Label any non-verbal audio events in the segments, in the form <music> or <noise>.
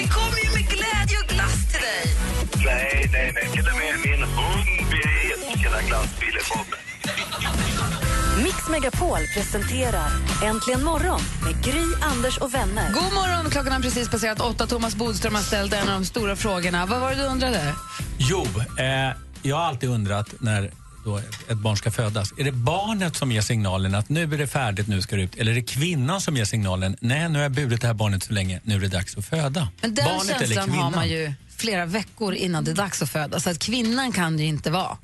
Det kommer ju med glädje och glass till dig. Nej, nej, nej. Till och med min hund vet vilken glassbil är på. Mix Megapol presenterar Äntligen morgon med Gry, Anders och vänner. God morgon, klockan har precis passerat åtta. Thomas Bodström har ställt en av de stora frågorna. Vad var det du undrade? Jo, eh, jag har alltid undrat när då ett barn ska födas. Är det barnet som ger signalen att nu är det färdigt, nu ska det ut? Eller är det kvinnan som ger signalen, nej nu har jag burit det här barnet så länge, nu är det dags att föda? Men den barnet känslan har man ju flera veckor innan det är dags att föda. Så att kvinnan kan det ju inte vara.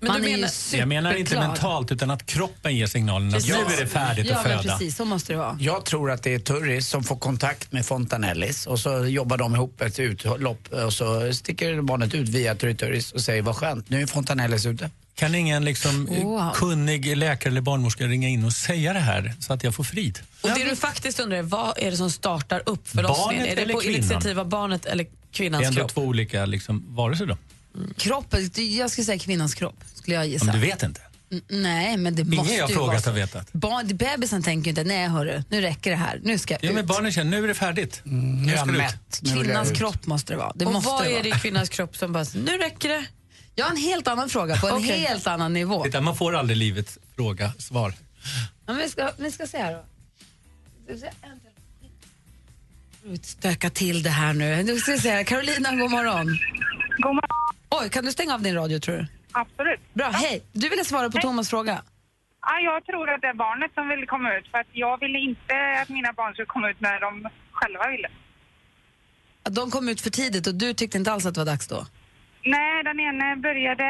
man är ju Jag menar inte mentalt, utan att kroppen ger signalen att Precis. nu är det färdigt ja, att men föda. precis, så måste det vara. Jag tror att det är Turris som får kontakt med Fontanellis och så jobbar de ihop ett utlopp och så sticker barnet ut via Turris och säger vad skönt, nu är Fontanellis ute. Kan ingen liksom, Wow. kunnig läkare eller barnmorska ringa in och säga det här så att jag får frid? Och det du faktiskt undrar är vad är det som startar upp förlossningen? Är det på kvinnan? initiativ av barnet eller Det är kvinnans ändå kropp? två olika liksom, varelser då. Kroppen, jag skulle säga kvinnans kropp, skulle jag gissa. Om du vet inte. N- Nej, men det måste Ingen jag ju vara frågat så. har vetat. Barn, bebisen tänker ju inte, nej hörru, nu räcker det här, nu ska jag Ja, ut. men barnen känner, nu är det färdigt. Nu nu är ska jag det ut. mätt. Jag Kvinnans ut. kropp måste det vara. Det och måste vad det är vara. det i kvinnans kropp som bara, nu räcker det? Jag har en helt annan fråga på en Okej. helt annan nivå. Titta, man får aldrig livets fråga, svar. Ja, men vi, ska, vi ska se här då. Stöka till det här nu. Nu ska vi se här. Carolina, god morgon. God morgon. Oj, kan du stänga av din radio tror du? Absolut. Bra, hej. Du ville svara på Thomas fråga. Ja, jag tror att det är barnet som vill komma ut för att jag ville inte att mina barn skulle komma ut när de själva ville. Att de kom ut för tidigt och du tyckte inte alls att det var dags då? Nej, den ene började,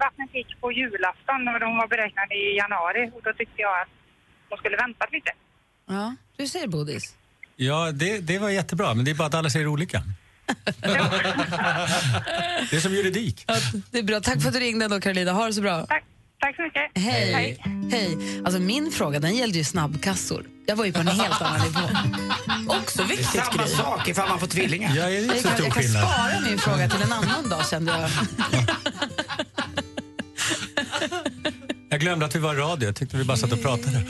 vattnet gick på julafton och de var beräknade i januari och då tyckte jag att de skulle väntat lite. Ja, du säger Bodis. Ja, det, det var jättebra, men det är bara att alla säger olika. <laughs> det är som juridik. Ja, det är bra. Tack för att du ringde då Carolina. Ha det så bra. Tack, tack så mycket. Hej. Hej. Alltså min fråga den gällde ju snabbkassor. Jag var ju på en helt annan nivå. <laughs> Också viktigt Samma Gry. sak ifall man får tvillingar. Ja, det är inte Jag så kan, stor jag kan skillnad. spara min fråga till en annan dag kände jag. <laughs> Jag glömde att vi var i radio, jag tyckte vi bara satt och pratade.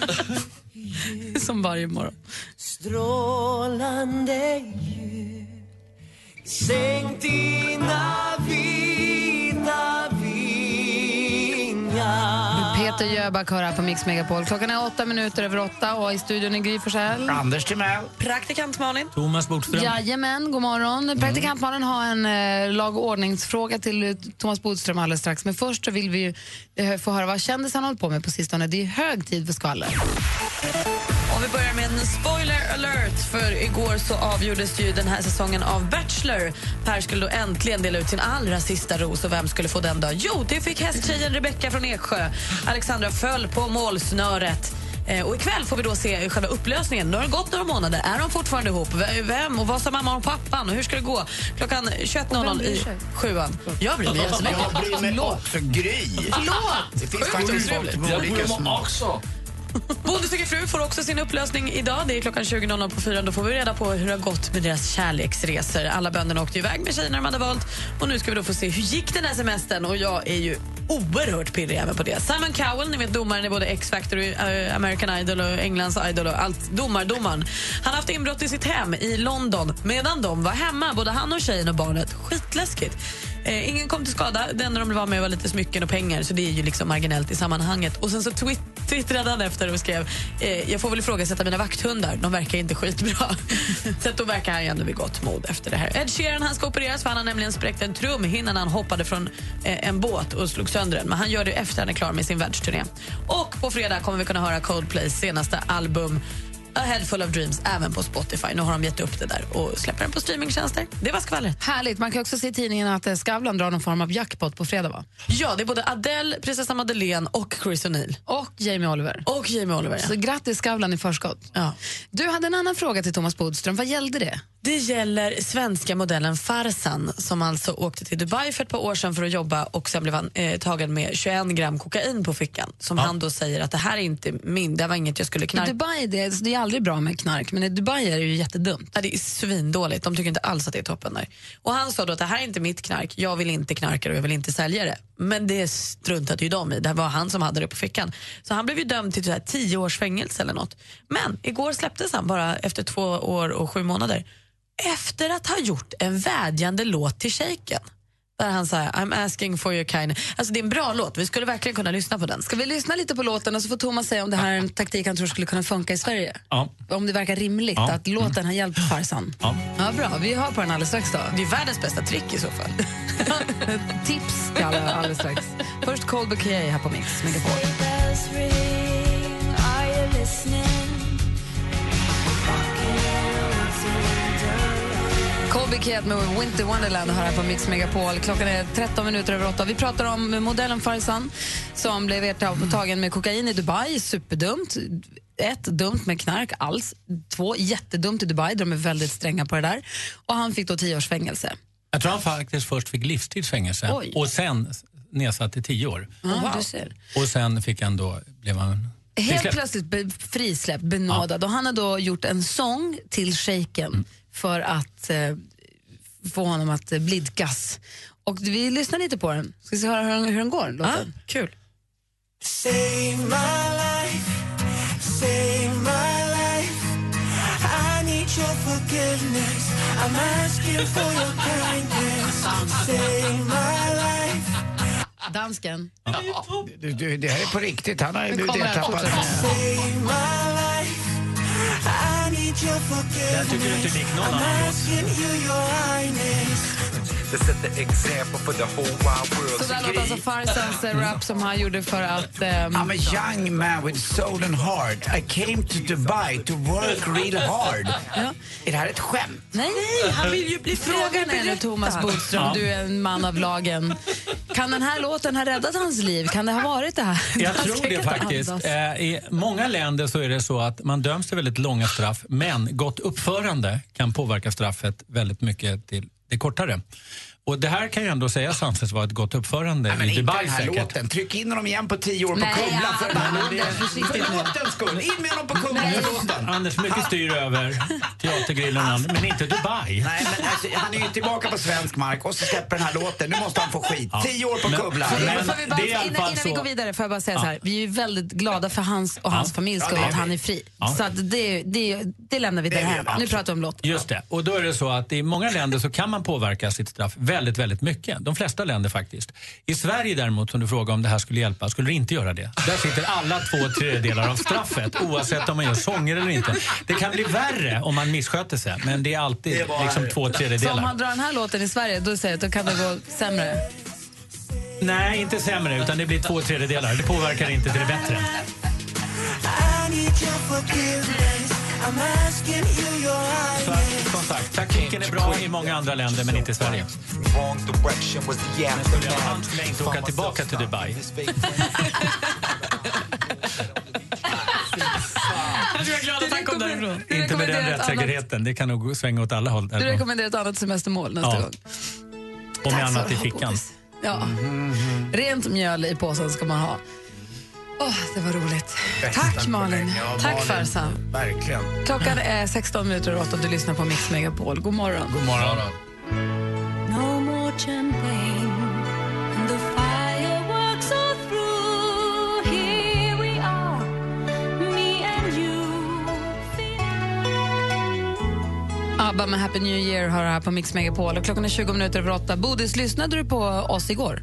<laughs> Som varje morgon. Strålande ljus Sänk dina vita now. Peter Jöback hör här på Mix Megapol. Klockan är åtta minuter över åtta och i studion är Gry Forssell. Anders Timell. Praktikant Malin. Thomas Bodström. Jajamän, god morgon. Praktikantmannen har en eh, lag och ordningsfråga till eh, Thomas Bodström alldeles strax. Men först så vill vi ju eh, få höra vad kändisarna har hållit på med på sistone. Det är hög tid för skvaller. Om vi börjar med en spoiler alert, för igår så avgjordes ju den här säsongen av Bachelor. Per skulle då äntligen dela ut sin allra sista ros och vem skulle få den då? Jo, det fick hästtjejen Rebecca från Eksjö. Alexandra föll på målsnöret. Eh, och ikväll får vi då se själva upplösningen. Nu har det gått några månader. Är de fortfarande ihop? Vem? Och vad sa mamma och pappan? Och hur ska det gå? Klockan 21.00 i sjuan. Jag bryr mig jättemycket. Jag bryr mig också. Gry. Förlåt! Det finns faktiskt folk med olika smak. Bonde söker fru får också sin upplösning idag. Det är klockan 20.00 på fyran. Då får vi reda på hur det har gått med deras kärleksresor. Alla bönderna åkte iväg med tjejerna de hade valt. Och nu ska vi då få se hur gick den här semestern. Och jag är ju oerhört pirrig även på det. Simon Cowell, ni vet domaren i både X-Factor, uh, eh, American Idol och Englands Idol och allt. Domardomaren. Han har haft inbrott i sitt hem i London medan de var hemma, både han och tjejen och barnet. Skitläskigt. Eh, ingen kom till skada. Det enda de blev av med var lite smycken och pengar så det är ju liksom marginellt i sammanhanget. Och sen så twitt <laughs> twittrade han efter och skrev eh, jag får väl ifrågasätta mina vakthundar. De verkar inte skitbra. <laughs> så då verkar han ju ändå vid gott mod efter det här. Ed Sheeran han ska opereras för han har nämligen spräckt en trumhinna när han hoppade från eh, en båt och slog sönder den. Men han gör det efter han är klar med sin världsturné. Och på fredag kommer vi kunna höra Coldplays senaste album A Head Full of Dreams även på Spotify. Nu har de gett upp det där och släpper den på streamingtjänster. Det var skvallret. Härligt. Man kan också se i tidningen att eh, Skavlan drar någon form av jackpot på fredag, va? Ja, det är både Adele, prinsessa Madeleine och Chris O'Neill. Och Jamie Oliver. Och Jamie Oliver, ja. Så grattis Skavlan i förskott. Ja. Du hade en annan fråga till Thomas Bodström. Vad gällde det? Det gäller svenska modellen Farsan som alltså åkte till Dubai för ett par år sedan för att jobba och sen blev han eh, tagen med 21 gram kokain på fickan. Som han då säger att det här är inte min, det var inget jag skulle I knarka. Dubai det, är- det är aldrig bra med knark, men i Dubai är det ju jättedumt. Ja, det är svindåligt. De tycker inte alls att det är toppen där. Och han sa då att det här är inte mitt knark, jag vill inte knarka och jag vill inte sälja det. Men det struntade ju de i. Det var han som hade det på fickan. Så han blev ju dömd till tio års fängelse eller något. Men igår släpptes han bara efter två år och sju månader. Efter att ha gjort en vädjande låt till shejken. Där han säger I'm asking for your kind. Alltså det är en bra låt, vi skulle verkligen kunna lyssna på den. Ska vi lyssna lite på låten och så får Thomas säga om det här är en taktik han tror skulle kunna funka i Sverige? Ja. Om det verkar rimligt Ja. att låten har hjälpt Farsan. Ja. Ja, bra. Vi hör på den alldeles strax då. Det är världens bästa trick i så fall. <laughs> Tips till alla alldeles strax. Först Cold Bouquet här på Mix Megapol. Colby Kid med Winter Wonderland här på Mix Megapol. Klockan är 13 minuter över 8. Vi pratar om modellen Farsan som blev ertagen med kokain i Dubai. Superdumt. Ett, dumt med knark alls. Två, jättedumt i Dubai. De är väldigt stränga på det där. Och han fick då 10 års fängelse. Jag tror han faktiskt först fick livstidsfängelse och sen nedsatt till tio år. Ja, du ser. Och sen fick han då, blev han Helt frisläppt. plötsligt be, frisläppt, benådad. Och han har då gjort en sång till shejken Mm. För att eh, få honom att eh, blidkas. Och vi lyssnar lite på den. Ska vi se höra hur, hur den går? Låten. Kul. Save my life, save my life. I need your forgiveness. I'm asking for your kindness. Save my life. Dansken. Du, du, det här är på riktigt. Han har ju Nu blivit kommer den, ertappad. Save my life. Där Jag tycker du inte det lik någon annan låt your highness. To set the example for the whole wide world. Så där låter alltså Farsans eh, rap som han gjorde för att... ehm, I'm a young man with soul and heart. I came to Dubai to work real hard. Är det här ett skämt? Nej, han vill ju bli Frågan är nu, Thomas Bodström, Ja. du är en man av lagen. Kan den här låten ha räddat hans liv? Kan det ha varit det här? Jag tror det faktiskt. Eh, I många länder så är det så att man döms till väldigt långa straff men gott uppförande kan påverka straffet väldigt mycket till det kortare. Och det här kan ju ändå sägas anses vara ett gott uppförande Nej, men i inte Dubai den här säkert. låten. Tryck in honom igen på tio år på Nej, Kumla. ja, För, men det låtens skull. In med honom på Kumla för låten. Anders, mycket styr över teatergrillen, men inte Dubai. Nej, men alltså, han är ju tillbaka på svensk mark och så släpper den här låten. Nu måste han få skit. Ja. Tio år på Men- Kumla. Men Får vi bara, det är i alla innan fall innan vi så- går vidare får jag bara säga Ja. så här. Vi är ju väldigt glada för hans och hans familjs Ja, skull det är att vi. han är fri. Ja. Så att det, det, det lämnar vi Det är vi, därhän. Nu absolut. pratar vi om låten. Just det. Och då är det så att i många länder så kan man påverka sitt straff väldigt, väldigt mycket. De flesta länder faktiskt. I Sverige däremot, som du frågar om det här skulle hjälpa, skulle det inte göra det. Där sitter alla två tredjedelar av straffet, <laughs> oavsett om man gör sånger eller inte. Det kan bli värre om man missköter sig, men det är alltid Det liksom två Så om tredjedelar. han drar den här låten i Sverige, då säger då kan det gå sämre. Nej, inte sämre, utan det blir två tredjedelar. Det påverkar inte till det bättre. I'm asking you som sagt, taktiken är bra i många andra länder, men inte i Sverige. Han skulle inte åka tillbaka till Dubai. Jag <laughs> är glad att han kom därifrån. Inte med den rättssäkerheten. Det kan nog svänga åt alla håll. Du rekommenderar ett annat semestermål nästa Ja. gång. Och med annat i fickan. Ja. Rent mjöl i påsen ska man ha. Åh, det var roligt. Tack Malin. Ja, Tack Malin. Farsan. Verkligen. Klockan är 16 minuter över 8 och du lyssnar på Mix Megapol. God morgon. God morgon. No more champagne and the fireworks are through. Here we are, me and you. ABBA med Happy New Year har det här på Mix Megapol. Och klockan är 20 minuter över 8. Bodis, lyssnade du på oss igår?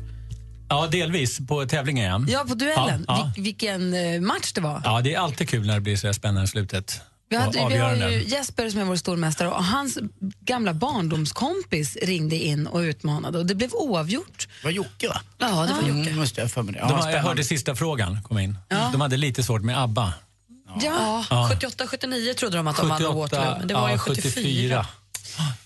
Ja, delvis på tävlingen. Ja. Ja, på duellen. Ja, ja. Vil- vilken eh, match det var. ja, det är alltid kul när det blir så här spännande i slutet. Vi, hade, vi har ju Jesper som är vår stormästare och hans gamla barndomskompis ringde in och utmanade och det blev oavgjort. Det var Jocke, va? Ja, det var Jocke. Mm, måste jag för mig det. Ja, De, jag spännande. hörde sista frågan kom in. Ja. De hade lite svårt med ABBA. Ja. Ja. 78-79 trodde de att de vann 78, Waterloo, men det var ja, ju 74.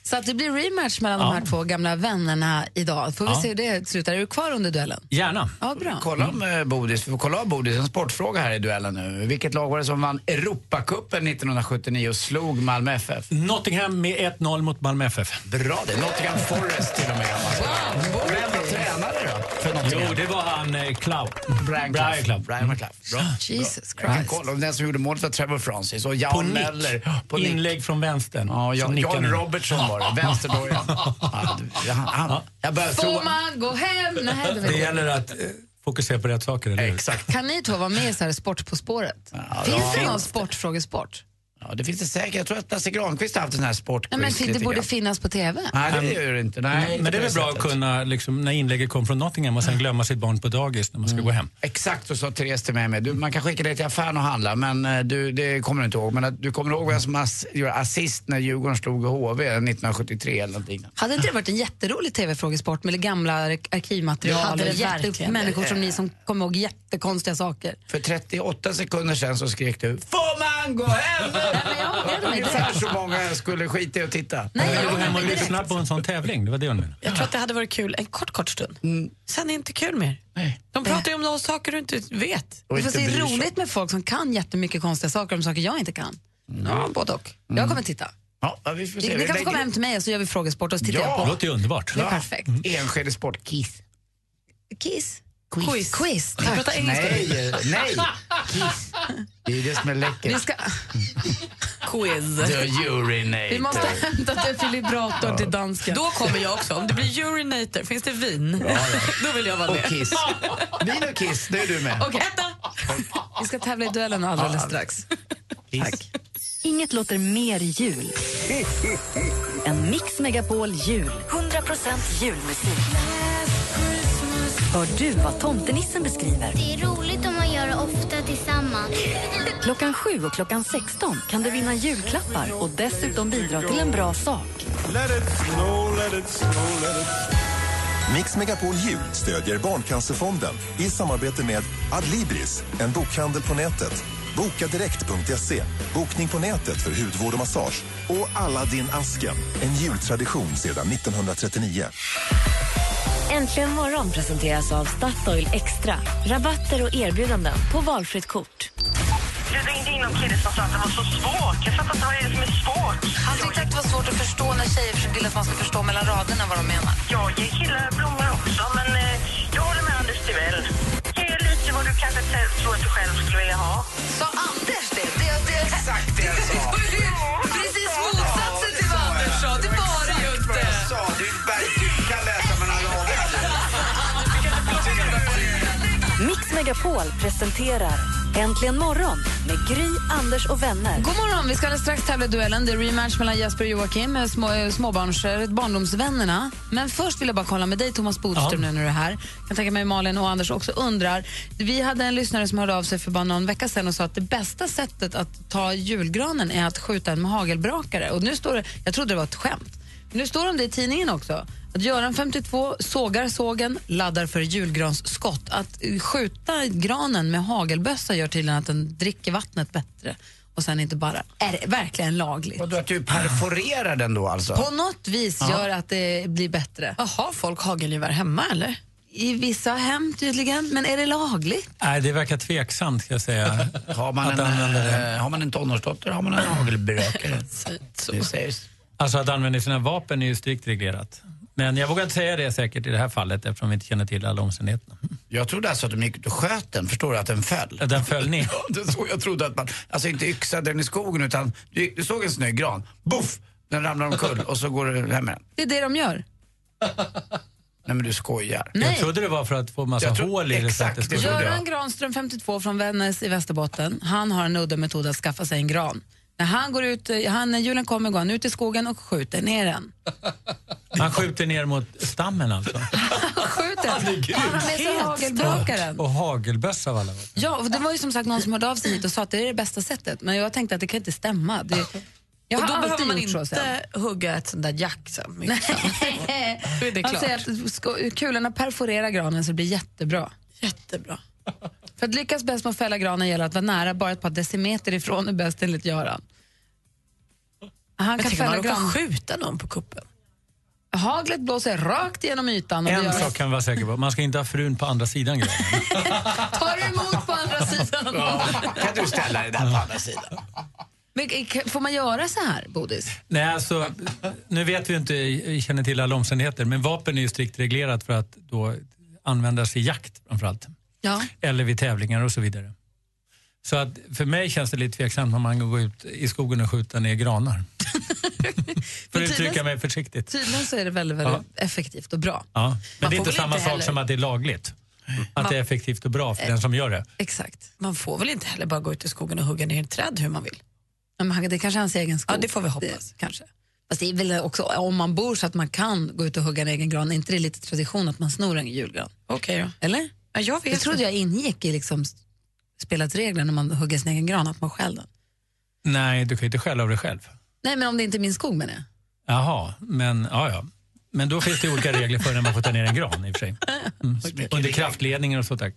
Så att det blir rematch mellan Ja. de här två gamla vännerna idag. Får vi Ja. se hur det slutar. Är du kvar under duellen? Gärna. Ja, bra. Kolla om eh, Bodis, vi får kolla av Bodis, en sportfråga här i duellen nu. Vilket lag var det som vann Europacupen 1979 och slog Malmö FF? Nottingham med 1-0 mot Malmö FF. Bra det, Nottingham Forest till och med. Vem var tränare då? För Nottingham? Jo, det var han eh, Clough. Brian Brian Clough. Clough. Brian McClough. Bra. Jesus Jag kan Christ. kolla om den som gjorde målet var Trevor Francis och På Jan nick. Meller. På nick. Inlägg från vänstern. Ja, som Jan, nickar. Robertson var det, vänsterdojan. <laughs> Ja, du- han- han- Jag börjar Får tro... man gå hem? Nej, det Det gäller att eh, fokusera på rätt saker, eller hur? Exakt. Kan ni två vara med i så här Sport på spåret? Finns det någon sportfrågesport? Ja, det finns det säkert. Jag tror att Lasse Granqvist har haft en sån här sportquiz Nej, men det borde grann. finna på TV. Nej, det gör det inte. Nej, inte Men det är väl bra att kunna, liksom, när inlägget kom från Nottingham och sen glömma sitt barn på dagis när man ska gå hem. Exakt så sa Therese till mig med. Du, man kan skicka dig till affären och handla, men eh, du, det kommer du inte ihåg. Men du kommer ihåg vem som ass, gjorde assist när Djurgården slog i HV 1973 eller någonting. Hade inte det varit en jätterolig TV-frågesport med gamla ar- arkivmaterial Ja, hade det jätte- verkligen. människor som ni som kommer ihåg jättekonstiga saker? För 38 sekunder sedan så skrek du Får man gå hem? Ungefär så många skulle skita i att titta. Nej, jag gå hem och lyssna på en sån tävling, det var det hon menade. Jag tror att det hade varit kul en kort, kort stund. Sen är det inte kul mer. Nej. De pratar ju om de saker du inte vet. Och inte det är roligt med folk som kan jättemycket konstiga saker om saker jag inte kan. Ja, både och. Jag kommer titta. Ja, vi får se. Ni Vi kan få komma hem till mig och så gör vi frågesport och så tittar Ja. jag Det på. låter ju underbart. Det är perfekt. Enskede Sport, Kiss. Kiss? Quiz. Quiz. Jag pratar engelska. Nej, nej. Kiss. Det är det som är läckert. Vi, ska, Quiz. The urinator. vi måste hämta defibrillator till dansken. Då kommer jag också. Om det blir urinator, finns det vin? Då vill jag vara Och med. Kiss. Vin och Kiss, det är du med. Okej, etta. Vi ska tävla i duellen alldeles strax. Kiss. Inget låter mer jul än Mix Megapol Jul. 100% julmusik. Hör du vad tomtenissen beskriver? Det är roligt om man gör det ofta tillsammans. Klockan 7 och klockan 16 kan du vinna julklappar och dessutom bidra till en bra sak. Mix Megapol Jul stödjer Barncancerfonden i samarbete med Adlibris, en bokhandel på nätet. Bokadirekt.se, bokning på nätet för hudvård och massage. Och Aladdin Asken, en jultradition sedan 1939. Äntligen morgon presenteras av Statoil Extra. Rabatter och erbjudanden på valfritt kort. Du ringde in någon kille som sa att det var så svårt. Jag fattar inte vad det är som är svårt. Han tyckte att det var svårt att förstå när tjejer vill att man ska förstå mellan raderna vad de menar. Jag ger killar blommor också, men eh, jag håller med Anders Timell. Ge lite vad du kanske tror att du själv skulle vilja ha. Sa Anders det? det, det Exakt det jag sa. <laughs> Precis motsatsen till vad Anders sa. Det var det ju inte. Jag sa, du, du Megapol presenterar Äntligen morgon med Gry, Anders och vänner. God morgon, vi ska alldeles strax tävla i duellen. Det är rematch mellan Jesper och Joakim, med små, eh, småbarns, eh, barndomsvännerna. Men först vill jag bara kolla med dig, Thomas Bodström, Ja. nu när du är här. Jag kan tänka mig Malin och Anders också undrar. Vi hade en lyssnare som hörde av sig för bara någon vecka sedan och sa att det bästa sättet att ta julgranen är att skjuta en med hagelbrakare. Och nu står det, jag trodde det var ett skämt. Nu står det om det i tidningen också. Att Göran 52 sågar sågen, laddar för julgransskott. Att skjuta granen med hagelbössa gör tydligen att den dricker vattnet bättre och sen inte bara är det verkligen lagligt. Vadå, att du perforerar den då alltså? På något vis Ja. gör att det blir bättre. Har folk hagelgevär hemma eller? I vissa hem tydligen, men är det lagligt? Nej, det verkar tveksamt ska jag säga. Har man, en, eh, har man en tonårsdotter har man en. <laughs> Det sägs. Alltså att använda sina vapen är ju strikt reglerat. Men jag vågar inte säga det säkert i det här fallet eftersom vi inte känner till alla omständigheterna. Jag trodde alltså att de gick ut och sköt den, förstår du? Att den föll. Den föll ner. <laughs> Ja, det så jag trodde att man, alltså inte yxade den i skogen utan du, du såg en snygg gran, boff! Den ramlar omkull och så går du hem med den. Det är det de gör. <laughs> Nej men du skojar. Jag trodde det var för att få massa tror- hål i det. Att exakt, det. Göran Granström, 52, från Vännäs i Västerbotten, han har en udda metod att skaffa sig en gran. När, han går ut, han, när julen kommer går han ut i skogen och skjuter ner den. <laughs> Man skjuter ner mot stammen alltså. <laughs> Han skjuter. Han har med sig hagelbrakaren. Och hagelbössa av alla. Ja, och det var ju som sagt någon som hörde av sig hit och sa att det är det bästa sättet. Men jag tänkte att det kan inte stämma. Det, <laughs> jag och då behöver man inte hugga ett sånt där jack sen. Nej. Då är det Han klart. säger att kulorna perforerar granen så det blir jättebra. Jättebra. För att lyckas bäst med att fälla granen gäller att vara nära bara ett par decimeter ifrån är bäst enligt Göran. Han Jag kan man fälla råkar gran. skjuta någon på kuppen. Haglet blåser rakt genom ytan. En gör- sak kan vi vara säkra på, man ska inte ha frun på andra sidan granen. <laughs> Tar du emot på andra sidan? Kan du ställa dig där på andra sidan? Men, får man göra så här, Bodis? Nej, alltså, nu vet vi inte, vi känner till alla omständigheter, men vapen är ju strikt reglerat för att då användas i jakt framförallt. Ja. Eller vid tävlingar och så vidare. Så att för mig känns det lite tveksamt om man kan gå ut i skogen och skjuta ner granar. <laughs> för att uttrycka mig försiktigt. Tydligen så är det väldigt, väldigt effektivt och bra. Ja. Men Man det är inte samma inte sak heller- som att det är lagligt. Att det är effektivt och bra för den som gör det. Exakt. Man får väl inte heller bara gå ut i skogen och hugga ner ett träd hur man vill? Men det är kanske är hans egen skog. Ja, det får vi hoppas. Det, kanske. Fast det är väl också om man bor så att man kan gå ut och hugga en egen gran, är inte det lite tradition att man snor en julgran? Okej då. Eller? Ja, jag vet Det trodde jag ingick i liksom spelets regler när man hugger sin egen gran, att man stjäl den. Nej, du kan ju inte skälla av dig själv. Nej, men om det inte är min skog menar jag. Jaha, men ja, ja. Men då finns det olika regler för när man får ta ner en gran i och för sig. Mm. <laughs> Under kraftledningar och sånt där.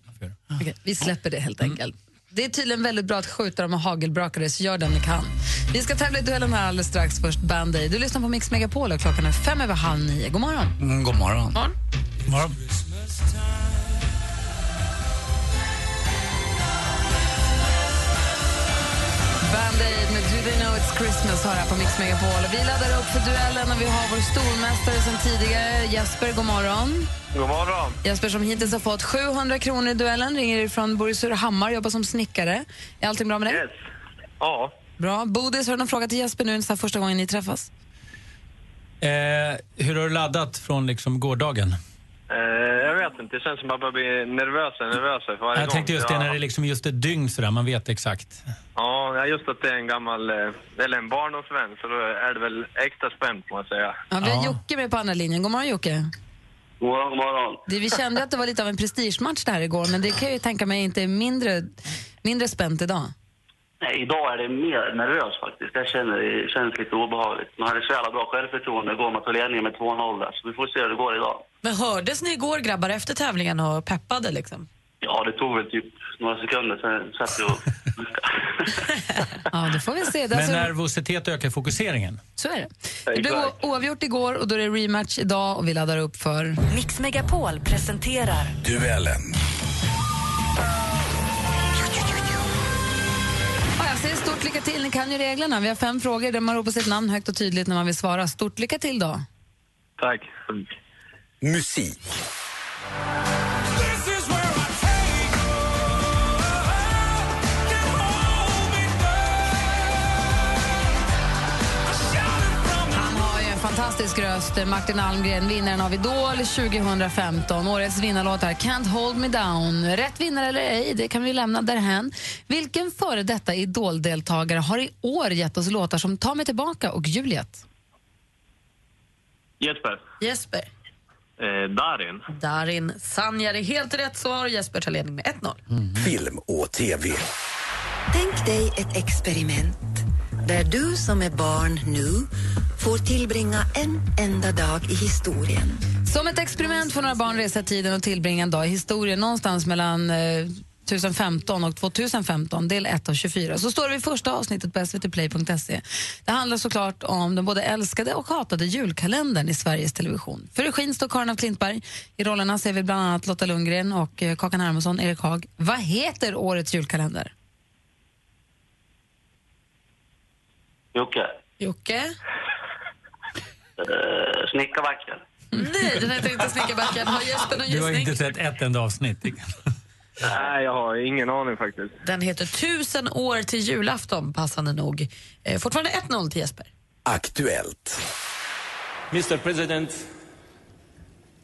Okej, vi släpper det helt enkelt. Det är tydligen väldigt bra att skjuta dem med hagelbrakare, så gör det om ni kan. Vi ska tävla i duellen här alldeles strax. Först Band Aid. Du lyssnar på Mix Megapol och klockan är fem över halv nio. God morgon. Mm, god morgon. morgon. Band Do They Know It's Christmas har här på Mix Megapol. Vi laddar upp för duellen och vi har vår stormästare sen tidigare, Jesper. God morgon. God morgon. Jesper som hittills har fått 700 kronor i duellen, ringer från bor i Surahammar, jobbar som snickare. Är allting bra med dig? Yes. Ja. Bra. Bodis, har du någon fråga till Jesper nu så här första gången ni träffas? Eh, hur har du laddat från liksom gårdagen? Eh, jag vet inte, det känns som att man blir nervösare och nervösare för varje Jag gång. tänkte just det Ja. när det är liksom just ett dygn sådär, man vet exakt. Ja, just att det är en gammal, eh, eller en barndomsvän, så då är det väl extra spänt får man säga. Ja, vi har Jocke med på andra linjen. God morgon Jocke. God morgon, god morgon. Det, vi kände att det var lite av en prestigematch det här igår, men det kan jag ju tänka mig inte är mindre, mindre spänt idag. Nej, idag är det mer nervös faktiskt. Jag känner det känns lite obehagligt. Man hade så jävla bra självförtroende igår. Man tog ledningen med 2-0 där. Så vi får se hur det går idag. Men hördes ni igår grabbar efter tävlingen och peppade liksom? Ja, det tog väl typ några sekunder sen satt jag och... <laughs> Ja, det får vi se. Det är Men alltså- nervositet ökar fokuseringen. Så är det. Det blev o- oavgjort igår och då är det rematch idag och vi laddar upp för... Mix Megapol presenterar Duellen. Ja, jag säger stort lycka till, ni kan ju reglerna. Vi har fem frågor där man ropar sitt namn högt och tydligt när man vill svara. Stort lycka till då. Tack. Musik. Han har ju en fantastisk röst, Martin Almgren, vinnaren av Idol 2015. Årets vinnarlåt är Can't hold me down. Rätt vinnare eller ej, det kan vi lämna därhän. Vilken före detta Idol-deltagare har i år gett oss låtar som Ta mig tillbaka och Juliet? Jesper. Jesper. Eh, Darin. Darin Sanjar är helt rätt svar och Jesper tar ledning med 1-0. Film och TV. Tänk dig ett experiment där du som är barn nu får tillbringa en enda dag i historien. Som ett experiment får några barn resa tiden och tillbringa en dag i historien någonstans mellan eh, 1015 och 2015, del 1 av 24. Så står det vid första avsnittet på svtplay.se. Det handlar såklart om den både älskade och hatade julkalendern i Sveriges Television. För regin står Karin af Klintberg. I rollerna ser vi bland annat Lotta Lundgren och eh, Kakan Hermansson, Erik Haag. Vad heter årets julkalender? Jocke. Jocke? Uh, Snickarbacken. Nej, den heter inte Snickarbacken. Har Jesper någon Du har gissning? inte sett ett enda avsnitt. Nej, jag har ingen aning faktiskt. Den heter Tusen år till julafton, passande nog. Eh, fortfarande 1-0 till Jesper. Aktuellt. Mr. President,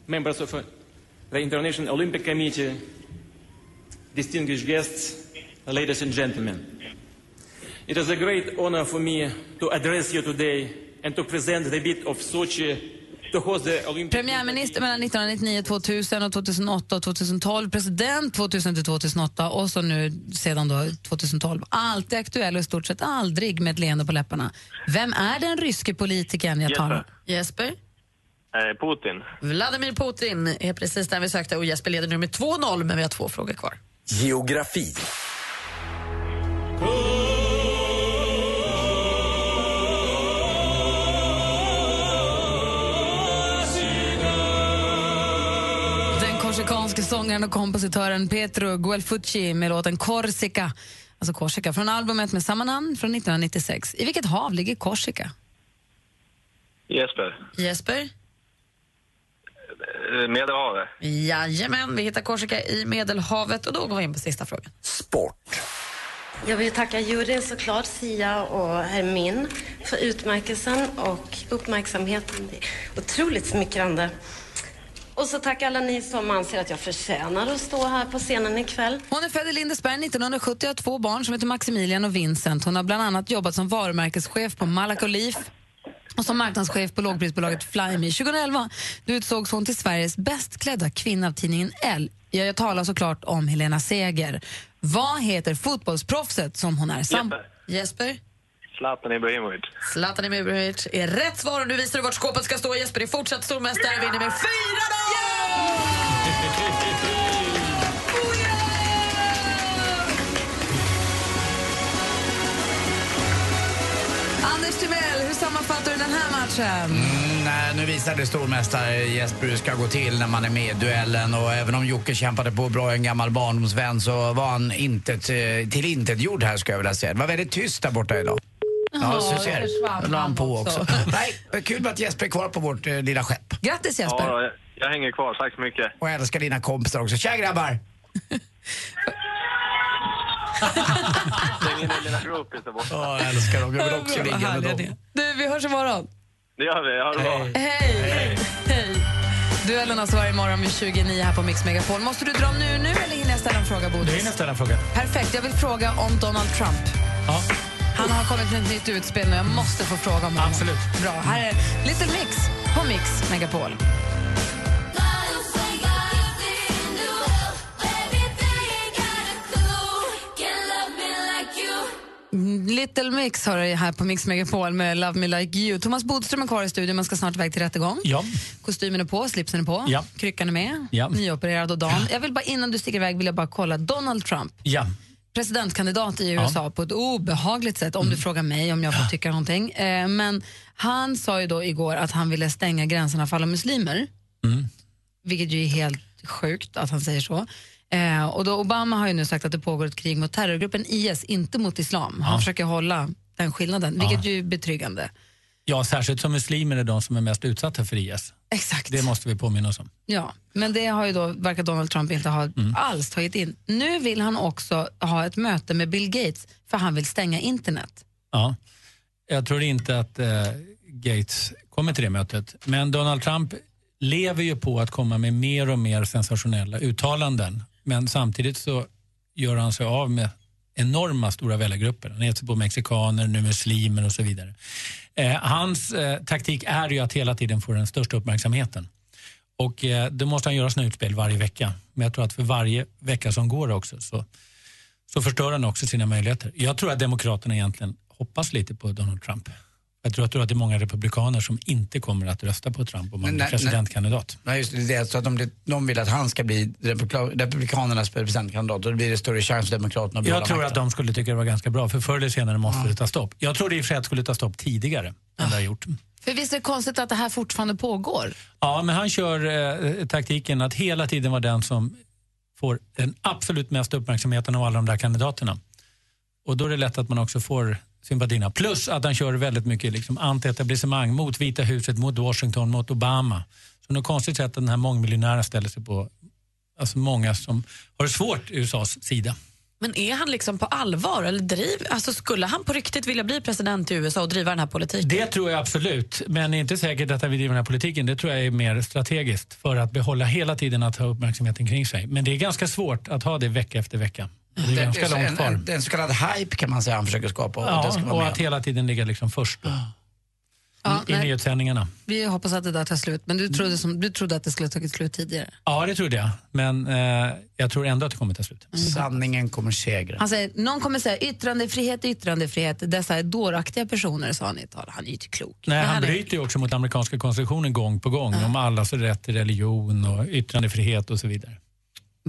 members of uh, the International Olympic Committee, distinguished guests, ladies and gentlemen. It is a great honor for me to address you today and to present the bid of Sochi Premiärminister mellan 1999, 2000 och 2008 och 2012. President 2000 till 2008 och så nu sedan då 2012. Alltid aktuell och i stort sett aldrig med ett leende på läpparna. Vem är den ryske politikern jag talar om? Jesper? Eh, Putin. Vladimir Putin är precis den vi sökte och Jesper leder nu med 2-0 men vi har två frågor kvar. Geografi. Korsikanske sångaren och kompositören Petro Guelfucci med låten Korsika, alltså Korsika, från albumet med samma namn från 1996. I vilket hav ligger Korsika? Jesper. Jesper? Eh, Medelhavet. Jajamän, vi hittar Korsika i Medelhavet och då går vi in på sista frågan. Jag vill tacka juryn såklart, Sia och Hermin, för utmärkelsen och uppmärksamheten. Det är otroligt smickrande. Och så tack alla ni som anser att jag förtjänar att stå här på scenen ikväll. Hon är född i Lindesberg 1970 och har två barn som heter Maximilian och Vincent. Hon har bland annat jobbat som varumärkeschef på Malaco Leaf och som marknadschef på lågprisbolaget Flyme. 2011 då utsågs hon till Sveriges bäst klädda kvinna av tidningen L. Ja, Jag talar såklart om Helena Seger. Vad heter fotbollsproffset som hon är? Jesper. Jesper? Zlatan Ibrahimovic. Zlatan Ibrahimovic är rätt svar och nu visar du vart skåpet ska stå. Jesper är fortsatt stormästare och vinner med 4-0! Anders Timell, hur sammanfattar du den här matchen? Mm, nej, nu visade stormästare Jesper hur ska gå till när man är med i duellen och även om Jocke kämpade på bra en gammal barndomsvän så var han inte till intetgjord här ska jag vilja säga. Det var väldigt tyst där borta idag. Ja, så det ser Då la han på också. också. <laughs> Nej, kul att Jesper är kvar på vårt eh, lilla skepp. Grattis Ja, jag, jag hänger kvar. Tack så mycket. Och jag älskar dina kompisar också. Tja grabbar! Släng in en lilla groupies där borta. Ja, jag älskar dem. Jag vill också ligga med härliga dem. ni är. Du, vi hörs imorgon. Det gör vi. Ha det bra. Hej! Hej! Duellen alltså varje morgon vid 29 här på Mix Megapol. Måste du dra nu, nu eller hinner jag ställa en fråga, Bodis? Du hinner ställa en fråga. Perfekt. Jag vill fråga om Donald Trump. Ja. Han har kommit med ett nytt utspel nu. Jag måste få fråga om honom. Absolut. Bra. Här är Little Mix på Mix Megapol. Little Mix har du här på Mix Megapol med Love Me Like You. Thomas Bodström är kvar i studion, man ska snart iväg till rättegång. Ja. Kostymen är på, slipsen är på, Ja. kryckan är med, Ja. nyopererad och dan. Jag vill bara, innan du sticker iväg vill jag bara kolla, Donald Trump, Ja. Presidentkandidat i Ja. USA på ett obehagligt sätt, om du frågar mig om jag får tycka någonting. Eh, men han sa ju då igår att han ville stänga gränserna för alla muslimer, Mm. vilket ju är helt sjukt att han säger så. Eh, och då Obama har ju nu sagt att det pågår ett krig mot terrorgruppen IS, inte mot islam. Han Ja. försöker hålla den skillnaden, vilket ju är betryggande. Ja, särskilt som muslimer är de som är mest utsatta för IS. Exakt. Det måste vi påminna oss om. Ja, men det har ju då, verkar Donald Trump inte ha Mm. alls tagit in. Nu vill han också ha ett möte med Bill Gates för han vill stänga internet. Ja. Jag tror inte att eh, Gates kommer till det mötet. Men Donald Trump lever ju på att komma med mer och mer sensationella uttalanden. Men samtidigt så gör han sig av med enorma stora väljargrupper. Han heter på mexikaner, nu muslimer och så vidare. Eh, hans eh, taktik är ju att hela tiden få den största uppmärksamheten. Och eh, då måste han göra sina utspel varje vecka. Men jag tror att för varje vecka som går också så, så förstör han också sina möjligheter. Jag tror att Demokraterna egentligen hoppas lite på Donald Trump. Jag tror, jag tror att det är många republikaner som inte kommer att rösta på Trump om han blir presidentkandidat. Nej, just det, det är så att de, de vill att han ska bli republika- republikanernas presidentkandidat och då blir det större chans för demokraterna att Jag tror att makten. de skulle tycka det var ganska bra, för förr eller senare måste det ta stopp. Jag trodde i och för sig att det skulle ta stopp tidigare än det har gjort. För visst är det konstigt att det här fortfarande pågår? Ja, men han kör eh, taktiken att hela tiden vara den som får den absolut mest uppmärksamheten av alla de där kandidaterna. Och då är det lätt att man också får sympatierna. Plus att han kör väldigt mycket liksom anti-etablissemang mot Vita huset, mot Washington, mot Obama. Så något konstigt sätt att den här mångmiljonären ställer sig på alltså många som har det svårt i USAs sida. Men är han liksom på allvar? Eller driv, alltså skulle han på riktigt vilja bli president i USA och driva den här politiken? Det tror jag absolut, men det är inte säkert att han vill driva den här politiken. Det tror jag är mer strategiskt för att behålla hela tiden att ha uppmärksamheten kring sig. Men det är ganska svårt att ha det vecka efter vecka. Och Det är ganska så långt en, kvar. en, en så kallad hype kan man säga han försöker skapa. och det ska Ja, vara och med. att hela tiden ligga liksom först då. Ja, I nej. nyhetssändningarna. Vi hoppas att det där tar slut, men du trodde, som, du trodde att det skulle ha tagit slut tidigare. Ja, det trodde jag. Men eh, jag tror ändå att det kommer ta slut. Sanningen kommer segra. Han säger, någon kommer säga yttrandefrihet, yttrandefrihet, dessa dåraktiga personer, sa han i ett tal. Han är ju inte klok. Nej, han är- bryter ju också mot amerikanska konstitutionen gång på gång om allas rätt till religion och yttrandefrihet och så vidare.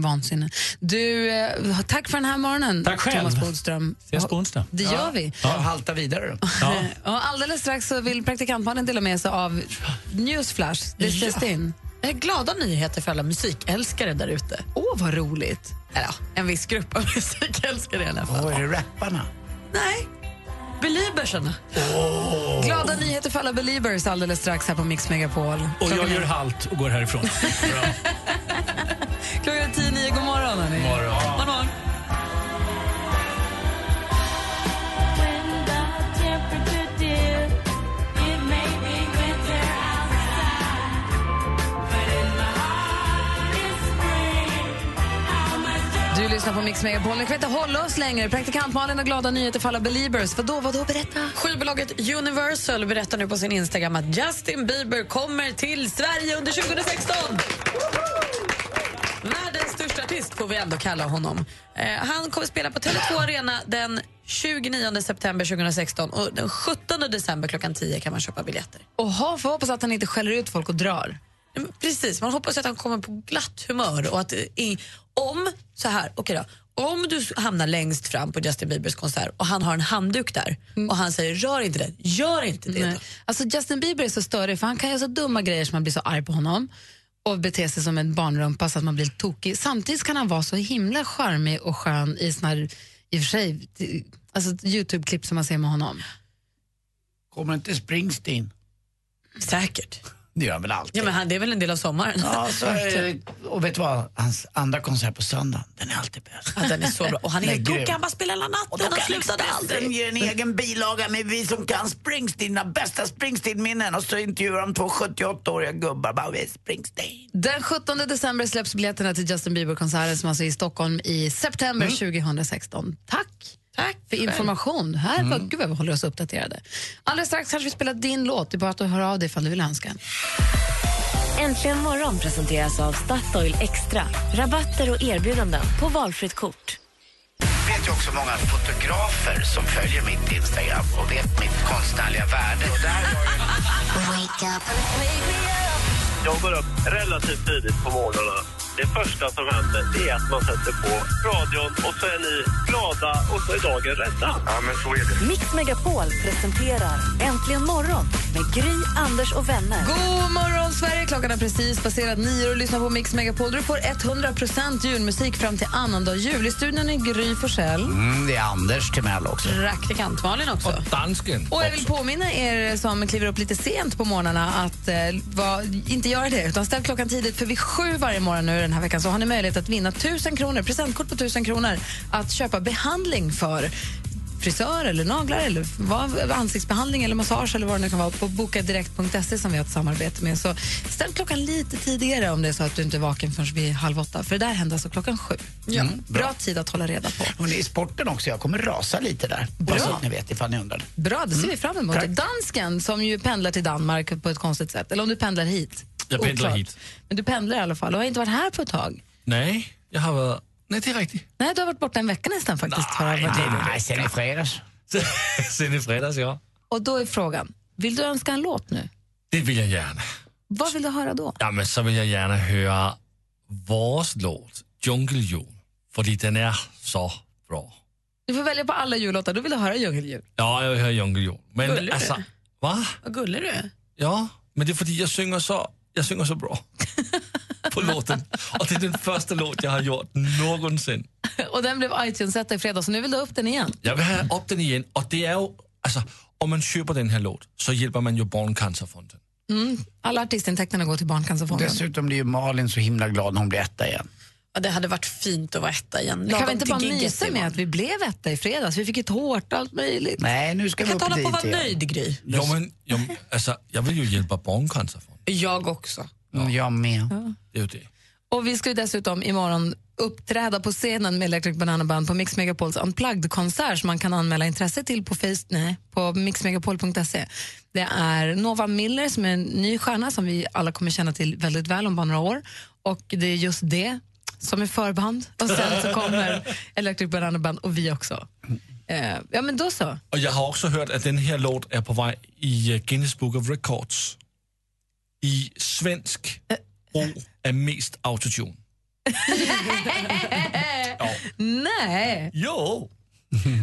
Vansinne. Du, eh, tack för den här morgonen, Tack själv. Thomas Bodström. Ses på onsdag. Det gör vi. Ja, halta vidare då. Ja. <laughs> Och alldeles strax så vill praktikantmannen dela med sig av Newsflash, this just in. Jag har glada nyheter för alla musikälskare där ute. Åh, vad roligt. Eller, ja, en viss grupp av <laughs> musikälskare i alla fall. Åh, är det rapparna? Nej, Beliebersarna. Glada nyheter för alla Beliebers alldeles strax här på Mix Megapol. Och jag gör halt och går härifrån. <laughs> Mix Megapol. Ni kan inte hålla oss längre. Praktikant Malin har glada nyheter för alla Beliebers. Vadå, vadå, berätta. Skivbolaget Universal berättar nu på sin Instagram att Justin Bieber kommer till Sverige under 2016. Världens största artist får vi ändå kalla honom. Eh, han kommer spela på Tele2 Arena den 29 september 2016 och den 17 december klockan 10 kan man köpa biljetter. Och ha, får hoppas att han inte skäller ut folk och drar. Men Precis, man hoppas att han kommer på glatt humör och att eh, i, om, så här, okej då, om du hamnar längst fram på Justin Biebers konsert och han har en handduk där och han säger rör inte det, gör inte det. Nej. Alltså Justin Bieber är så störig för han kan göra så dumma grejer som man blir så arg på honom och bete sig som en barnrumpa så att man blir tokig. Samtidigt kan han vara så himla charmig och skön i såna här, i och för sig, alltså Youtube-klipp som man ser med honom. Kommer inte Springsteen? Säkert. Det gör han väl alltid? Ja, men han, det är väl en del av sommaren? Ja, så, <laughs> eh, och vet du vad? Hans andra konsert på söndag, den är alltid bäst. Ja, den är så bra. Och han är helt Den tokig, grym. han bara spelar hela Och då natten. Han kan slutade Expressen aldrig. ge en egen bilaga med vi som kan Springsteen, dina bästa Springsteen-minnen och så intervjuar de två 78-åriga gubbar bara vi är Springsteen. Den 17 december släpps biljetterna till Justin Bieber-konserten som alltså är i Stockholm i september 2016. Tack! Tack för information. Här var, Gud vad vi håller oss uppdaterade. Alldeles strax kanske vi spelar din låt. Det är bara att höra av dig ifall du vill önska en. Äntligen morgon presenteras av Statoil Extra. Rabatter och erbjudanden på valfritt kort. Jag vet ju också många fotografer som följer mitt Instagram och vet mitt konstnärliga värde. Och där Jag går upp relativt tidigt på morgnarna. Det första som händer det är att man sätter på radion och så är ni glada och så är dagen rädda. Ja, men så är det. Mix Megapol presenterar Äntligen morgon med Gry, Anders och vänner. God morgon, Sverige! Klockan är precis passerat nio och lyssnar på Mix Megapol. Du får 100% julmusik fram till annandag jul. I studion är Gry Forssell. Mm, det är Anders Timell också. Praktikant Malin också. Och dansken Och jag vill påminna er som kliver upp lite sent på morgnarna att eh, va, inte göra det. Utan ställ klockan tidigt, för vid sju varje morgon nu den här veckan så har ni möjlighet att vinna 1000 kronor, presentkort på 1000 kronor att köpa behandling för frisör eller naglar eller vad, ansiktsbehandling eller massage eller vad det nu kan vara på bokadirekt.se som vi har ett samarbete med. Så ställ klockan lite tidigare om det är så att du inte är vaken förrän vid halv åtta. För det där händer alltså klockan sju. Ja, Mm, bra. bra. tid att hålla reda på. Och ni i sporten också, jag kommer rasa lite där. Bara så att ni vet ifall ni undrar. Bra, det ser vi fram emot. Tack. Dansken som ju pendlar till Danmark på ett konstigt sätt. Eller om du pendlar hit. Jag pendlar Oklart. hit. Men du pendlar i alla fall och har inte varit här på ett tag. Nej, jag har varit... Nej, det är riktigt. Nej, du har varit borta en vecka nästan faktiskt. varit. Nej, sen i fredags. <laughs> Sen i fredags, ja. Och då är frågan, vill du önska en låt nu? Det vill jag gärna. Vad vill du höra då? Ja, men så vill jag gärna höra vår låt, Djungeljul, för den är så bra. Du får välja på alla jullåtar, då vill du höra Djungeljul. Ja, jag vill höra Djungeljul. Men Gullig du alltså, är. va? Vad gullig du är. Ja, men det är för att jag synger så, jag synger så bra <laughs> på låten. Och det är den första låt jag har gjort någonsin. Och den blev iTunes-etta i fredags, så nu vill du upp den igen. Jag vill ha upp den igen och det är ju, alltså, om man köper den här låten så hjälper man ju Barncancerfonden. Mm. Alla artistintäkterna går till Barncancerfonden. Dessutom blir ju Malin så himla glad när hon blir etta igen. Ja, det hade varit fint att vara etta igen. Kan vi inte bara mysa med att vi blev etta i fredags? Vi fick ett hårt allt möjligt. Nej, nu ska vi kan inte hålla på att vara nöjd, Gry. Ja, men, jag, alltså, jag vill ju hjälpa Barncancerfonden. Jag också. Mm, Jag med. Det är ju det. Och vi ska ju dessutom imorgon uppträda på scenen med Electric Banana Band på Mix Megapols Unplugged-konsert som man kan anmäla intresse till på, face, nej, på mixmegapol.se. Det är Nova Miller som är en ny stjärna som vi alla kommer känna till väldigt väl om bara några år. Och det är just det som är förband. Och sen så kommer Electric Banana Band och vi också. Eh, ja men då så. Och jag har också hört att den här låt är på väg i eh, Guinness Book of Records. I svensk brug är mest autotune. <laughs> Nej! Jo!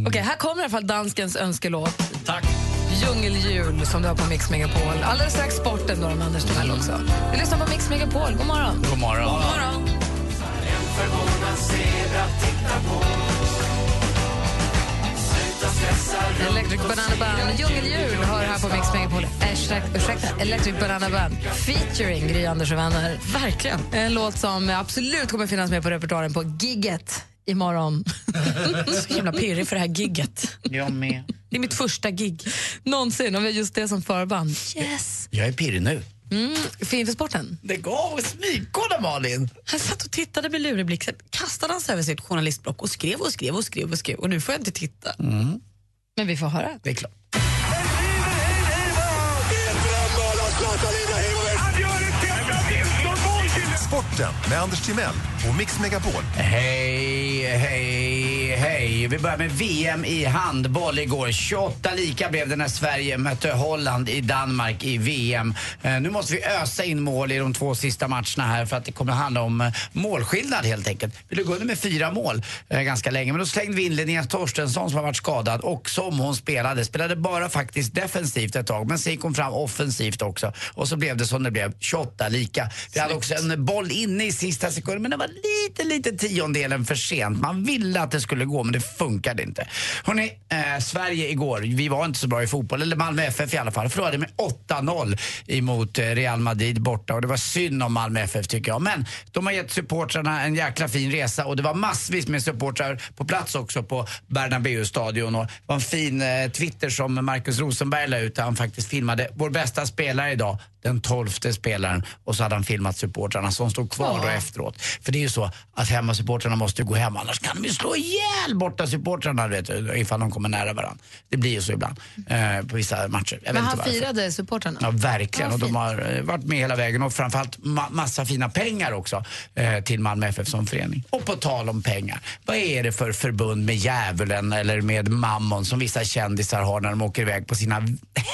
Okej, här kommer i alla fall danskens önskelåt. Tack. Djungeljul som du har på Mix Megapol. Alldeles strax sporten då med Anders Timell också. Vi lyssnar på Mix Megapol. God morgon. God morgon. God morgon. Electric Banana Band, Djungeljul, hör här på Mix Megapol. Ursäkta, Electric Banana Band featuring Gry Anders och vänner. Verkligen. En låt som absolut kommer finnas med på repertoaren på gigget imorgon. <laughs> Så himla pirrig för det här gigget. Jag med. Det är mitt första gig. Någonsin, och vi har just det som förband. Yes! Jag är pirrig nu. Mm, fin för sporten. Det gav smygkolla, Malin. Han satt och tittade med lurig blick, sen kastade han sig över sitt journalistblock och skrev och skrev och skrev och skrev och nu får jag inte titta. Men vi får höra. Det är klart. Sporten med Anders Timell och Mix Megapol. Hej, hej, hej. Vi börjar med VM i handboll igår. 28 lika blev det när Sverige mötte Holland i Danmark i VM. Eh, nu måste vi ösa in mål i de två sista matcherna här för att det kommer handla om eh, målskillnad helt enkelt. Vi låg under med fyra mål eh, ganska länge men då slängde vi in Linnea Torstensson som har varit skadad och som hon spelade. Spelade bara faktiskt defensivt ett tag men sen gick hon fram offensivt också och så blev det som det blev. 28 lika. Vi hade också en boll inne i sista sekunden men det var lite, lite tiondelen för sent. Man ville att det skulle gå men det funkade inte. Hörrni, eh, Sverige igår, vi var inte så bra i fotboll, eller Malmö FF i alla fall, förlorade med 8-0 emot eh, Real Madrid borta och det var synd om Malmö FF tycker jag. Men de har gett supportrarna en jäkla fin resa och det var massvis med supportrar på plats också på Bernabéu-stadion och det var en fin eh, Twitter som Markus Rosenberg la ut där han faktiskt filmade vår bästa spelare idag, den tolfte spelaren och så hade han filmat supportrarna som stod kvar då efteråt. För det är ju så att hemmasupportrarna måste gå hem annars kan de ju slå ihjäl borta supportrarna vet du, ifall de kommer nära varandra. Det blir ju så ibland eh, på vissa matcher. Jag Men han firade supportrarna. Ja, verkligen. Ja, och de har eh, varit med hela vägen och framförallt ma- massa fina pengar också eh, till Malmö FF som förening. Och på tal om pengar, vad är det för förbund med djävulen eller med mammon som vissa kändisar har när de åker iväg på sina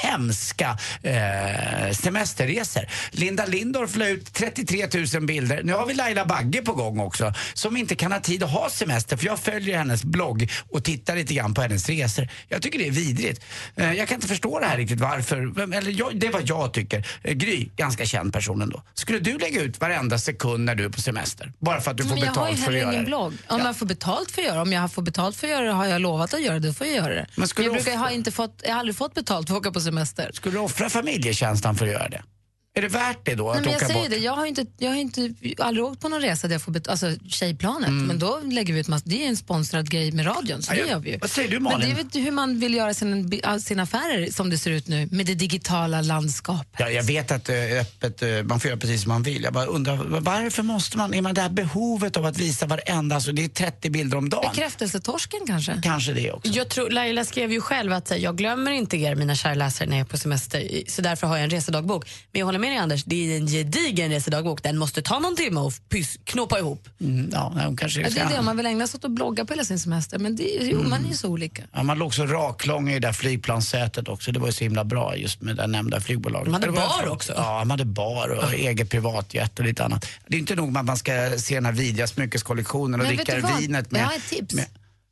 hemska eh, semesterresor? Linda Lindorff la ut 33 000 bilder. Nu har vi Laila Bagge på gång också som inte kan ha tid att ha semester för jag följer hennes blogg och tittar lite grann på hennes resor. Jag tycker det är vidrigt. Eh, jag kan inte förstå det här riktigt varför. Eller jag, det är vad jag tycker. Eh, Gry, ganska känd person ändå. Skulle du lägga ut varenda sekund när du är på semester? Bara för att du får Men jag har ju betalt för att göra ingen det? blogg. Om jag får betalt för att göra det, om jag får betalt för att göra det har jag lovat att göra det, då får jag göra det. Men skulle jag, brukar, offra- ha inte fått, jag har aldrig fått betalt för att åka på semester. Skulle du offra familjekänslan för att göra det? Är det värt det då Nej, att men jag åka säger bort? det, jag har inte, jag har inte, aldrig åkt på någon resa där jag får betalt, alltså tjejplanet, men då lägger vi ut massor, det är en sponsrad grej med radion, så Mm. Ja, det gör vi ju. vad säger du, Men Malin? det är väl hur man vill göra sin, sina affärer som det ser ut nu, med det digitala landskapet. Ja, jag vet att eh, öppet, eh, man får göra precis som man vill. Jag bara undrar, varför måste man, är man det här behovet av att visa varenda, alltså det är 30 bilder om dagen. Bekräftelsetorsken kanske? Kanske det också. Jag tror, Laila skrev ju själv att här, jag glömmer inte er, mina kära läsare, när jag är på semester. Så därför har jag en resedagbok. Men jag håller med dig Anders, det är en gedigen resedagbok. Den måste ta någon timme och pys, knåpa ihop. Mm, ja, hon kanske Ja, det är det, man vill ägna sig åt att blogga på hela sin semester, men det, jo, man är ju så olika. Ja, man låg så raklång i det där flygplanssätet också. Det var ju så himla bra just med det nämnda flygbolaget. De hade Det var- bar också. Ja, de hade bar och eget privatjet och lite annat. Det är inte nog med att man ska se den här vidriga smyckeskollektionen och dricka vinet med... Jag har ett tips. med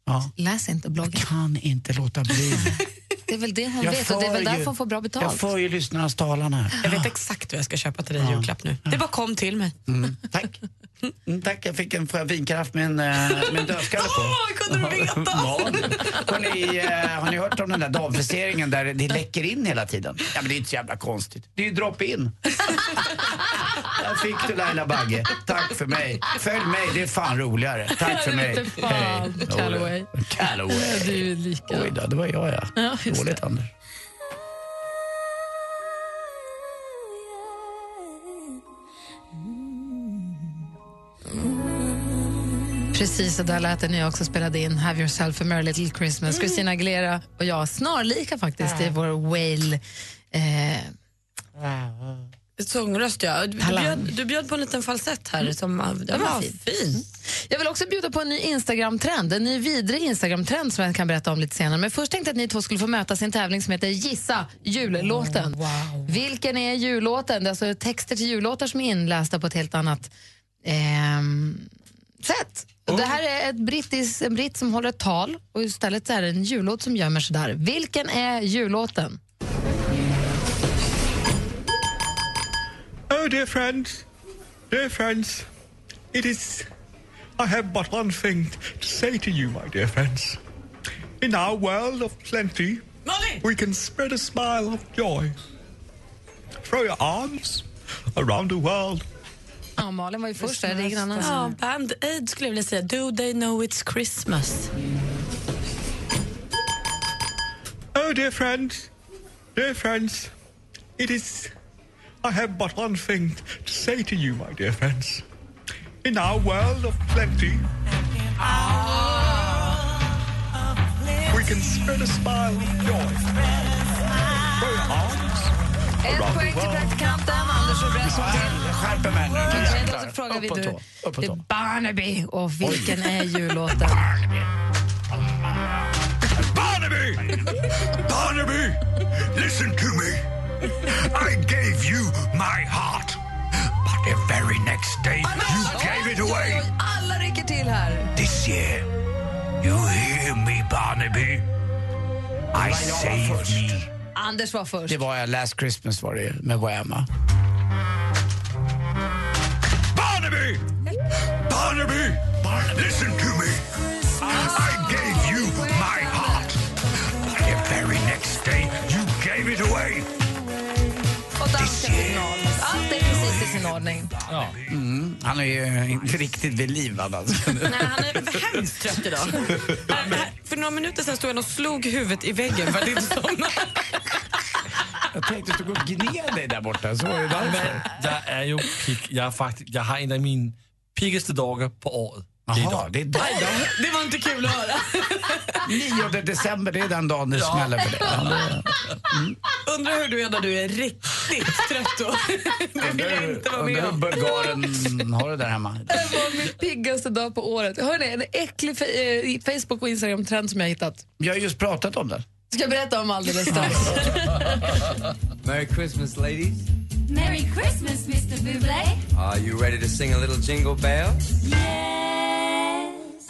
ja. Läs inte bloggen. Jag kan inte låta bli. <laughs> Det är väl det hon Jag vet och det är väl för därför hon får bra betalt. Jag för ju lyssnarnas talan här. Jag vet exakt vad jag ska köpa till dig i julklapp nu. Det bara kom till mig. Mm, tack. Mm, tack, jag fick en vinkaraff med en, eh, med en dödskalle på. Åh, kunde du veta? <laughs> Ja. Har ni, eh, har ni hört om den där damfriseringen där det läcker in hela tiden? Ja, men det är inte så jävla konstigt. Det är ju drop-in. <laughs> Där fick du Laila Bagge. Tack för mig. Följ mig, det är fan roligare. Tack för mig. Hej. Calloway. Calloway. Du är lika. Oj då, det var jag ja. Ja, Dåligt Anders. Precis så där lät det när jag också spelade in Have yourself a merry little Christmas. Christina Aguilera och jag, snarlika faktiskt, i vår whale... Eh, Sångröst, ja. Du bjöd, du bjöd på en liten falsett här. Som, den var fin. fin. jag vill också bjuda på en ny Instagram-trend, en ny vidrig Instagram-trend som jag kan berätta om lite senare. Men först tänkte jag att ni två skulle få mötas i en tävling som heter Gissa jullåten. Vilken är jullåten? Det är alltså texter till jullåtar som är inlästa på ett helt annat ehm, sätt. Oh. Det här är ett brittis, en britt som håller ett tal och istället är det en jullåt som gömmer sig där. Vilken är jullåten? Oh dear friends, dear friends, it is... I have but one thing to say to you, my dear friends. In our world of plenty, Molly! we can spread a smile of joy. Throw your arms around the world Ja, Malin var ju först där, det är ingen annan Ja. Band Aid skulle jag vilja säga. Do they know it's Christmas? Oh, dear friends, dear friends, it is. I have but one thing to say to you, my dear friends. In our world of plenty, we can spread a smile of joy. Throw arms around the world. Anders och Bresson till. Skärper mig nu. Då Jäklar. så frågar vi Upp på du. tå, upp på Det är Barnaby och vilken är jullåten? Barnaby! Barnaby! Listen to me. I gave you my heart. But the very next day you gave it away. Alla rycker till här. This year, you hear me, Barnaby? I save me. Anders var först. Det var jag, Last Christmas var det med Wham. Barnaby! Barnaby! Listen to me. I gave you my heart. But the very next day you gave it away. Och danska final. Allt är precis i sin ordning. Ja. Mm, han är ju inte riktigt vid liv alltså. Nej, han är hemskt trött idag. Här- <laughs> här- För några minuter sedan stod han och slog huvudet i väggen för att inte somna. Jag tänkte att du går och gned dig där borta. Så är det därför. Jeg er jo pig. Jeg, er faktisk, jeg har en af mine piggeste dagar på året. Jaha, det är där. Det var inte kul att höra. 9 december, det är den dagen det smäller för dig. Det- Undrar hur du är när du är riktigt trött då. Det vill jag inte vara med Undrar hur om. bulgaren har det där hemma. Det var min piggaste dag på året. Hörrni, en äcklig fe- eh, Facebook och Instagram-trend som jag har hittat. Vi har just pratat om det. Ska jag berätta om alldeles strax. <laughs> Merry Christmas, ladies. Merry Christmas, Mr Bublé. Are you ready to sing a little jingle bells?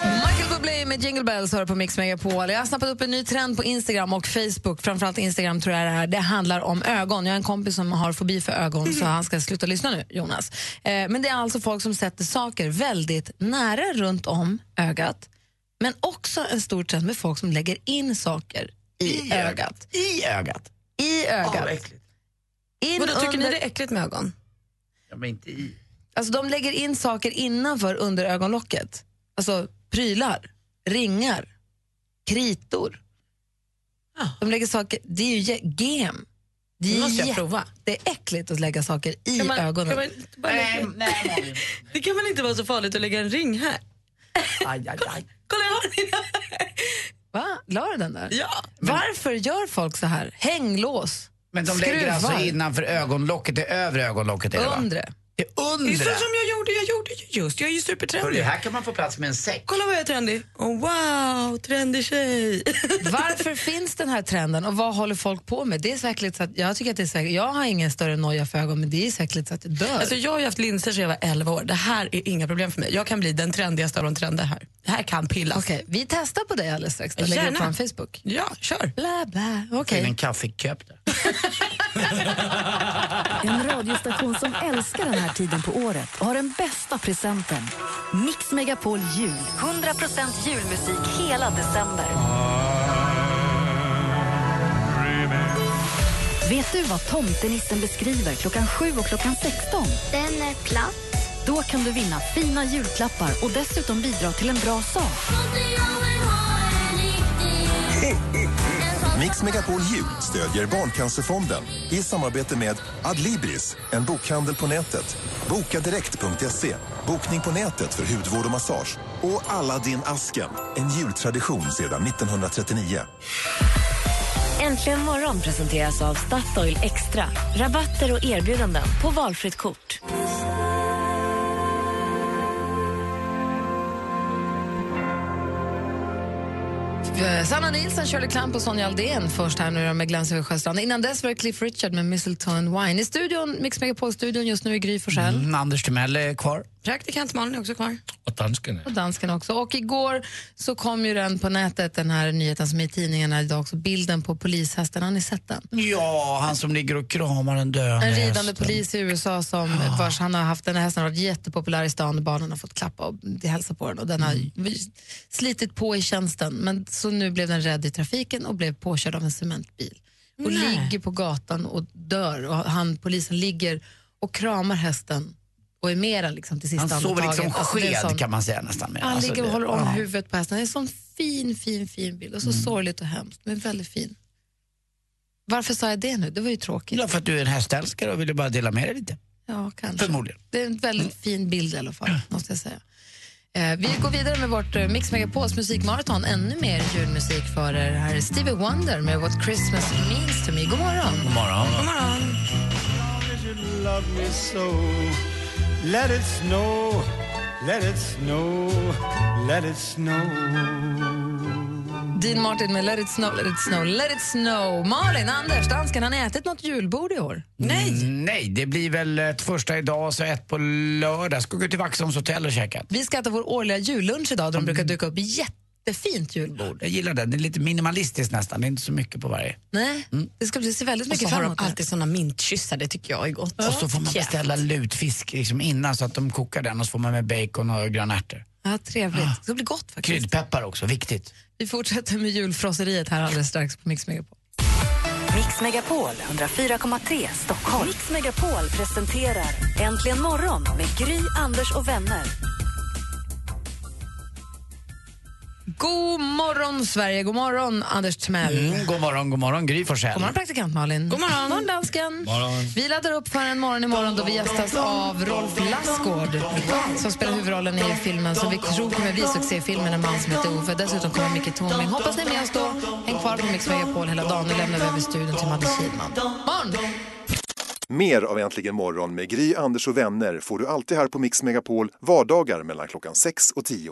Michael Bublé med Jingle Bells hör på Mix Megapol. Jag har snappat upp en ny trend på Instagram och Facebook. Framförallt Instagram tror jag det är. Det handlar om ögon. Jag har en kompis som har fobi för ögon så han ska sluta lyssna nu, Jonas. Eh, men det är alltså folk som sätter saker väldigt nära runt om ögat. Men också en stor trend med folk som lägger in saker i, ögat. I ögat? I ögat. Äckligt. In Vadå, tycker ni under- det är äckligt med ögon? Ja, men inte i. Alltså de lägger in saker innanför under ögonlocket. Alltså prylar, ringar, kritor. De lägger saker, det är ju gem. Det, är måste jag prova. det är äckligt att lägga saker i Kan man- ögonen. kan man inte bara lägga- <laughs> Det kan väl inte vara så farligt att lägga en ring här? Aj, aj, aj. Kolla, jag har den Va? La du den där? Ja. Varför gör folk så här? Hänglås, Men de lägger alltså skruvar, innanför ögonlocket, det övre ögonlocket är det va? undre. Det är Det är undre. så som jag gjorde, jag gjorde ju just. Jag är ju Hörru, supertrendig. här kan man få plats med en säck. Kolla vad jag är trendig. Oh, wow, trendig tjej. <laughs> Varför finns den här trenden och vad håller folk på med? Det är säkert så att, jag tycker att det är säkert, jag har ingen större noja för ögon men det är säkert så att jag dör. Alltså, jag har ju haft linser sedan jag var 11 år. Det här är inga problem för mig. Jag kan bli den trendigaste av de trender här. Det här kan pillas. Okej, vi testar på dig alldeles strax. Jag lägger upp på en Facebook. Ja, kör. Bla, bla. Okay. Okej. En kaffekopp där. <laughs> En radiostation som älskar den här tiden på året och har den bästa presenten. Mix Megapol Jul. 100 julmusik hela december. Vet du vad tomtenissen beskriver klockan 7 och klockan 16? Den är platt. Då kan du vinna fina julklappar och dessutom bidra till en bra sak. <laughs> Mix Megapol Jul stödjer Barncancerfonden i samarbete med Adlibris, en bokhandel på nätet. Bokadirekt.se, bokning på nätet för hudvård och massage. Och Aladdin-asken, en jultradition sedan 1939. Äntligen morgon presenteras av Statoil Extra. Rabatter och erbjudanden på valfritt kort. Eh, Sanna Nilsson, Shirley Clamp och Sonja Aldén först här nu med Glans över Sjöstrand. Innan dess var det Cliff Richard med Mistletoe and Wine. I studion, Mix Megapol-studion just nu i Gry Forssell. Mm, Anders Timell är kvar. Praktikant Malin är också kvar. Och dansken. Och dansken också. Och igår så kom ju den på nätet, den här nyheten som är i tidningarna idag också, bilden på polishästen. Har ni sett den? Ja, han som ligger och kramar en döende En ridande hästen. polis i USA som vars han har haft, den här hästen har varit jättepopulär i stan och barnen har fått klappa och hälsa på den och den har Mm. slitit på i tjänsten men så nu blev den rädd i trafiken och blev påkörd av en cementbil och Nej. ligger på gatan och dör och han, polisen ligger och kramar hästen och är med den liksom till sista Han sover liksom Alltså, sked sån- kan man säga nästan. med. Han Alltså, ligger och det- håller om ja. huvudet på hästen. Det är en sån fin, fin, fin bild och så Mm. sorgligt och hemskt men väldigt fin. Varför sa jag det nu? Det var ju tråkigt. Ja, för att du är en hästälskare och ville bara dela med dig lite. Ja, kanske. Förmodligen. Det är en väldigt fin bild i alla fall, måste jag säga. Eh, vi går vidare med vårt eh, Mix Megapols musikmaraton. Ännu mer julmusik för er. Här är Stevie Wonder med What Christmas Means to Me. God morgon! God morgon. God morgon. me so. Let it snow, let it snow, let it snow. Dean Martin med Let it snow, let it snow, let it snow. Malin, Anders, dansken, har ni ätit något julbord i år? Nej. nej, det blir väl ett första idag och så ett på lördag. Ska gå till Vaxholms hotell och käka. Vi ska äta vår årliga jullunch idag. De brukar duka upp jättefint julbord. Jag gillar den. Det är lite minimalistiskt nästan. Det är inte så mycket på varje. Nej, det ska bli se väldigt Och mycket så har fram de emot det. alltid såna mintkyssar, det tycker jag är gott. Och så får man beställa lutfisk liksom innan så att de kokar den och så får man med bacon och gröna ärtor. Ja, trevligt. Det ska bli gott faktiskt. Kryddpeppar också, viktigt. Vi fortsätter med julfrosseriet här alldeles strax på Mix Megapol. Mix Megapol 104,3 Stockholm. Mix Megapol presenterar Äntligen morgon med Gry, Anders och vänner. God morgon, Sverige. God morgon, Anders Timell. Mm, god morgon, god morgon Gry Forssell. God morgon, praktikant Malin. God morgon, morgon dansken. Morgon. Vi laddar upp för en morgon imorgon då vi gästas av Rolf Lassgård som spelar huvudrollen i filmen som vi tror kommer bli succéfilmen En man som heter Ove. Dessutom kommer Micke Tornving. Hoppas ni är med oss då. Häng kvar på Mix Megapol hela dagen. Nu lämnar vi över studion till Madde Kihlman. Morgon! Mer av Äntligen morgon med Gry, Anders och vänner får du alltid här på Mix Megapol vardagar mellan klockan 6 och 10.